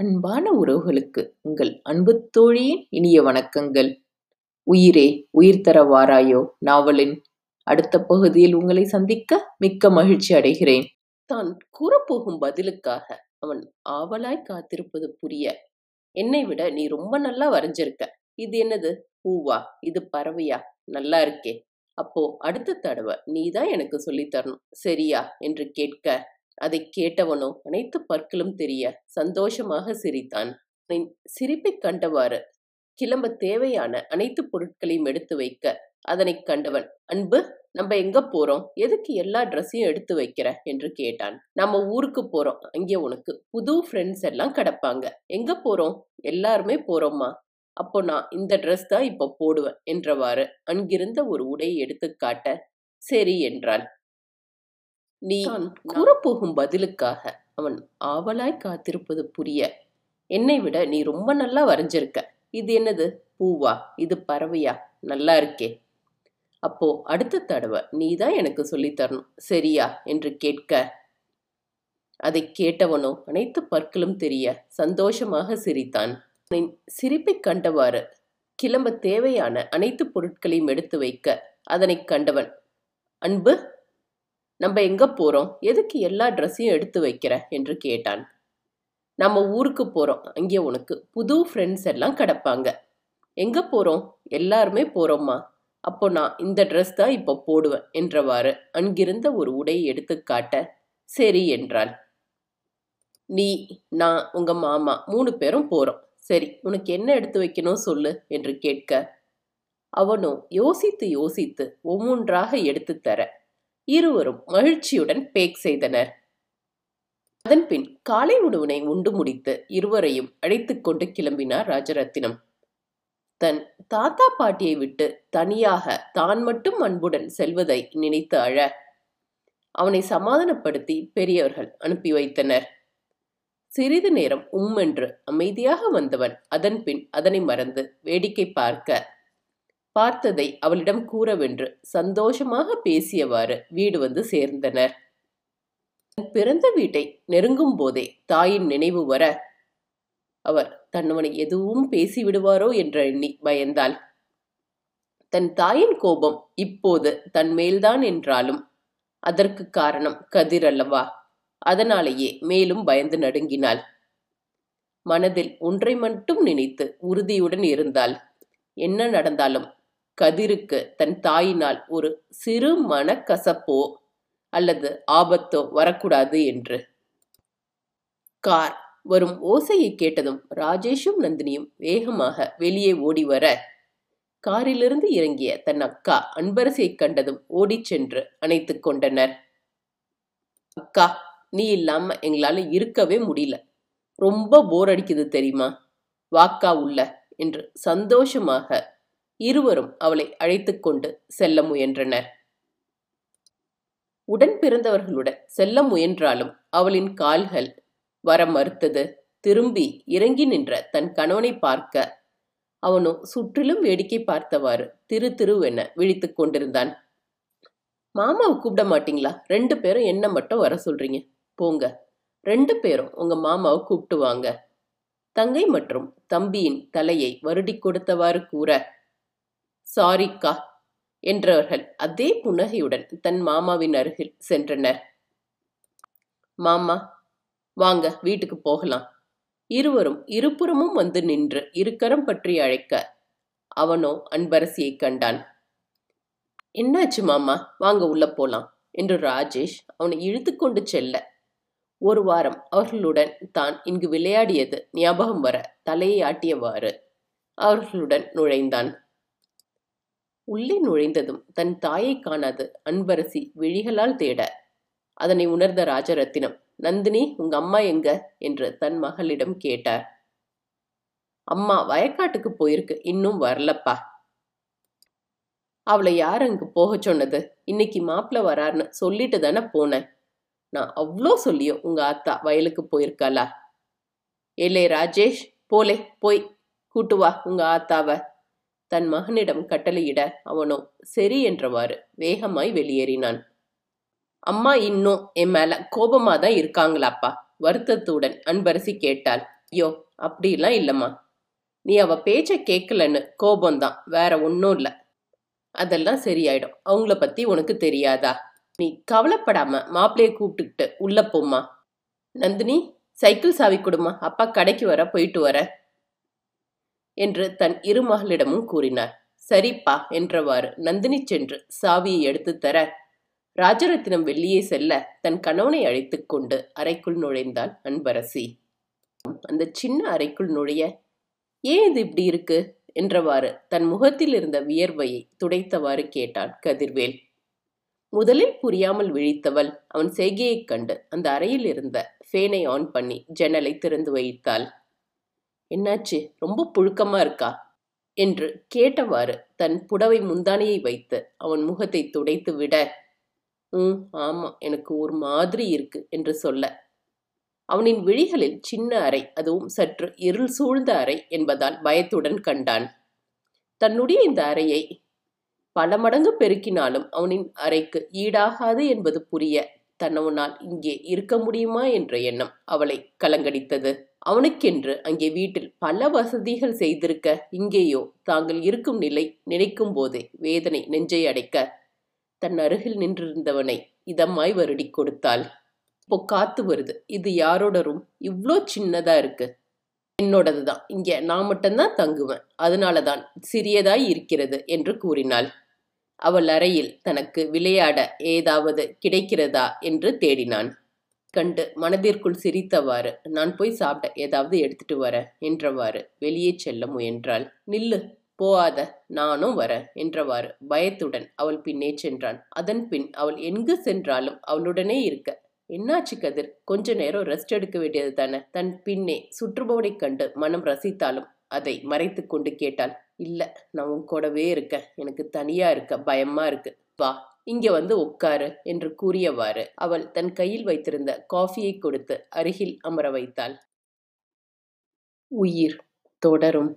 அன்பான உறவுகளுக்கு உங்கள் அன்பு தோழியின் இனிய வணக்கங்கள். உயிரே உயிர் தர வாராயோ நாவலின் அடுத்த பகுதியில் உங்களை சந்திக்க மிக்க மகிழ்ச்சி அடைகிறேன். தான் கூறப்போகும் பதிலுக்காக அவன் ஆவலாய் காத்திருப்பது புரிய என்னை விட நீ ரொம்ப நல்லா வரைஞ்சிருக்க. இது என்னது? பூவா? இது பறவையா? நல்லா இருக்கே. அப்போ அடுத்த தடவை நீதான் எனக்கு சொல்லித் தரணும். சரியா? என்று கேட்க அதை கேட்டவனோ அனைத்து பற்களும் தெரிய சந்தோஷமாக சிரித்தான். சிரிப்பை கண்டவாறு கிளம்ப தேவையான அனைத்து பொருட்களையும் எடுத்து வைக்க அதனை கண்டவன் அன்பு நம்ம எங்க போறோம்? எதுக்கு எல்லா ட்ரெஸ்ஸையும் எடுத்து வைக்கிற? என்று கேட்டான். நம்ம ஊருக்கு போறோம். அங்கே உனக்கு புது ஃப்ரெண்ட்ஸ் எல்லாம் கிடப்பாங்க. எங்க போறோம்? எல்லாருமே போறோம்மா. அப்போ நான் இந்த ட்ரெஸ் தான் இப்போ போடுவேன் என்றவாறு அங்கிருந்த ஒரு உடையை எடுத்து காட்ட சரி என்றாள் நீ கூறப்போகும் பதிலுக்காக அவன் ஆவலாய் காத்திருப்பது புரிய. என்னை விட நீ ரொம்ப நல்லா வரைஞ்சிருக்க. இது என்னது? பூவா? இது பறவையா? நல்லா இருக்கே. அப்போ அடுத்த தடவை நீதான் எனக்கு சொல்லித் தரணும். சரியா? என்று கேட்க. அதை கேட்டவனோ அனைத்து பற்களும் தெரிய சந்தோஷமாக சிரித்தான். சிரிப்பைக் கண்டவாறு கிளம்ப தேவையான அனைத்து பொருட்களையும் எடுத்து வைக்க அதனைக் கண்டவன் அன்பு நம்ம எங்க போறோம்? எதுக்கு எல்லா ட்ரெஸ்ஸையும் எடுத்து வைக்கிற? என்று கேட்டான். நம்ம ஊருக்கு போறோம். அங்கே உனக்கு புது ஃப்ரெண்ட்ஸ் எல்லாம் கிடப்பாங்க. எங்க போறோம்? எல்லாருமே போறோம்மா. அப்போ நான் இந்த ட்ரெஸ் தான் இப்போ போடுவேன் என்றவாறு அங்கிருந்த ஒரு உடையை எடுத்து காட்ட சரி என்றாள். நீ நான் உங்க மாமா மூணு பேரும் போறோம். சரி உனக்கு என்ன எடுத்து வைக்கணும் சொல்லு என்று கேட்க அவனோ யோசித்து யோசித்து ஒவ்வொன்றாக எடுத்து தர இருவரும் மகிழ்ச்சியுடன் பேக் செய்தனர். அதன்பின் காலை உணவினை உண்டு முடித்து இருவரையும் அழைத்துக் கொண்டு கிளம்பினார் ராஜரத்தினம். தன் தாத்தா பாட்டியை விட்டு தனியாக தான் மட்டும் அன்புடன் செல்வதை நினைத்து அழ அவனை சமாதானப்படுத்தி பெரியவர்கள் அனுப்பி வைத்தனர். சிறிது நேரம் உம்மென்று அமைதியாக வந்தவன் அதன்பின் அதனை மறந்து வேடிக்கை பார்க்க பார்த்ததை அவளிடம் கூறவென்று சந்தோஷமாக பேசியவாறு வீடு வந்து சேர்ந்தனர். பிறந்த வீட்டை நெருங்கும் போதே தாயின் நினைவு வர அவர் தன்னவனை எதுவும் பேசிவிடுவாரோ என்ற எண்ணி பயந்தாள். தன் தாயின் கோபம் இப்போது தன் மேல்தான் என்றாலும் அதற்கு காரணம் கதிர் அல்லவா? அதனாலேயே மேலும் பயந்து நடுங்கினாள். மனதில் ஒன்றை மட்டும் நினைத்து உறுதியுடன் இருந்தால் என்ன நடந்தாலும் கதிருக்கு தன் தாயினால் ஒரு சிறு மனக்கசப்போ அல்லது ஆபத்தோ வரக்கூடாது என்று. கார் வரும் ஓசையை கேட்டதும் ராஜேஷும் நந்தினியும் வேகமாக வெளியே ஓடி வர காரிலிருந்து இறங்கிய தன் அக்கா அன்பரசியை கண்டதும் ஓடிச் சென்று அணைத்து கொண்டனர். அக்கா நீ இல்லாம எங்களால இருக்கவே முடியல. ரொம்ப போர் அடிக்குது தெரியுமா? வாக்கா உள்ள என்று சந்தோஷமாக இருவரும் அவளை அழைத்துக்கொண்டு செல்ல முயன்றனர். உடன் பிறந்தவர்களுடன் செல்ல முயன்றாலும் அவளின் கால்கள் வர மறுத்தது. திரும்பி இறங்கி நின்ற தன் கணவனை பார்க்க அவனோ சுற்றிலும் வேடிக்கை பார்த்தவாறு திரு திருவென விழித்து கொண்டிருந்தான். மாமாவை கூப்பிட மாட்டீங்களா? ரெண்டு பேரும் என்ன மட்டும் வர சொல்றீங்க? போங்க. ரெண்டு பேரும் உங்க மாமாவை கூப்பிட்டு வாங்க. தங்கை மற்றும் தம்பியின் தலையை வருடி கொடுத்தவாறு கூற சாரிக்கா என்றவர்கள் அதே புன்னகையுடன் தன் மாமாவின் அருகில் சென்றனர். மாமா வாங்க வீட்டுக்கு போகலாம். இருவரும் இருபுறமும் வந்து நின்று இருக்கரம் பற்றி அழைக்க அவனோ அன்பரசியை கண்டான். என்னாச்சு மாமா வாங்க உள்ள போலாம் என்று ராஜேஷ் அவனை இழுத்து கொண்டு செல்ல. ஒரு வாரம் அவர்களுடன் தான் இங்கு விளையாடியது ஞாபகம் வர தலையை ஆட்டியவாறு அவர்களுடன் நுழைந்தான். உள்ளே நுழைந்ததும் தன் தாயை காணாது அன்பரசி விழிகளால் தேட அதனை உணர்ந்த ராஜரத்தினம் நந்தினி உங்க அம்மா எங்க? என்று தன் மகளிடம் கேட்டார். அம்மா வயக்காட்டுக்கு போயிருக்கு இன்னும் வரலப்பா. அவளை யார் அங்கு போக சொன்னது? இன்னைக்கு மாப்பிள்ள வரார்னு சொல்லிட்டு தானே போனேன். நான் அவ்வளோ சொல்லியும் உங்க ஆத்தா வயலுக்கு போயிருக்காளா? ஏலே ராஜேஷ் போலே போய் கூட்டு வா உங்க ஆத்தாவை. தன் மகனிடம் கட்டளையிட அவனோ சரி என்றவாறு வேகமாய் வெளியேறினான். அம்மா இன்னும் என் மேல கோபமா தான் இருக்காங்களாப்பா வருத்தத்துடன் அன்பரசி கேட்டாள். ஐயோ அப்படிலாம் இல்லைம்மா. நீ அவ பேச்ச கேட்கலன்னு கோபம்தான் வேற ஒன்றும் இல்லை. அதெல்லாம் சரியாயிடும். அவங்கள பத்தி உனக்கு தெரியாதா? நீ கவலைப்படாம மாப்பிள்ளைய கூப்பிட்டுக்கிட்டு உள்ள போம்மா. நந்தினி சைக்கிள் சாவி கொடுமா அப்பா கடைக்கு வர போயிட்டு வர. என்று தன் இரு மகளிடமும் கூறினார். சரிப்பா என்றவாறு நந்தினி சென்று சாவியை எடுத்து தர ராஜரத்தினம் வெளியே செல்ல தன் கணவனை அழைத்து கொண்டு அறைக்குள் நுழைந்தாள் அன்பரசி. அந்த சின்ன அறைக்குள் நுழைய ஏன் இது இப்படி இருக்கு? என்றவாறு தன் முகத்தில் இருந்த வியர்வையை துடைத்தவாறு கேட்டான் கதிர்வேல். முதலில் புரியாமல் விழித்தவள். அவன் செய்கையைக் கண்டு அந்த அறையில் இருந்த ஃபேனை ஆன் பண்ணி ஜன்னலை திறந்து வைத்தாள். என்னாச்சு? ரொம்ப புழுக்கமா இருக்கா? என்று கேட்டவாறு தன் புடவை முந்தானையை வைத்து அவன் முகத்தை துடைத்து விட ம் ஆமா எனக்கு ஒரு மாதிரி இருக்கு என்று சொல்ல. அவனின் விழிகளில் சின்ன அறை அதுவும் சற்று இருள் சூழ்ந்த அறை என்பதால் பயத்துடன் கண்டான். தன்னுடைய இந்த அறையை பல மடங்கு பெருக்கினாலும் அவனின் அறைக்கு ஈடாகாது என்பது புரிய தன்னவனால் இங்கே இருக்க முடியுமா என்ற எண்ணம் அவளை கலங்கடித்தது. அவனுக்கென்று அங்கே வீட்டில் பல வசதிகள் செய்திருக்க இங்கேயோ தாங்கள் இருக்கும் நிலை நினைக்கும் போதே வேதனை நெஞ்சை அடைக்க தன் அருகில் நின்றிருந்தவனை இதமாய் வருடி கொடுத்தாள். இப்போ காத்து வருது. இது யாரோட ரூம் இவ்வளோ சின்னதா இருக்கு. என்னோடது தான் இங்கே நான் மட்டும்தான் தங்குவேன். அதனால தான் சிறியதாய் இருக்கிறது என்று கூறினாள். அவள் அறையில் தனக்கு விளையாட ஏதாவது கிடைக்கிறதா என்று தேடினான். கண்டு மனதிற்குள் சிரித்தவாறு நான் போய் சாப்பிட ஏதாவது எடுத்துட்டு வர என்றவாறு வெளியே செல்ல முயன்றாள். நில்லு போகாத நானும் வர என்றவாறு பயத்துடன் அவள் பின்னே சென்றான். அதன் பின் அவள் எங்கு சென்றாலும் அவளுடனே இருக்க என்னாச்சு கதிர்? கொஞ்ச நேரம் ரெஸ்ட் எடுக்க வேண்டியது தானே? தன் பின்னே சுற்றுபவனைக் கண்டு மனம் ரசித்தாலும் அதை மறைத்து கொண்டு கேட்டாள். இல்ல நான் உன் கூடவே இருக்க எனக்கு தனியா இருக்க பயமா இருக்கு. வா இங்க வந்து உட்காரு என்று கூறியவாறு அவள் தன் கையில் வைத்திருந்த காஃபியை கொடுத்து அருகில் அமர வைத்தாள். உயிர் தொடரும்.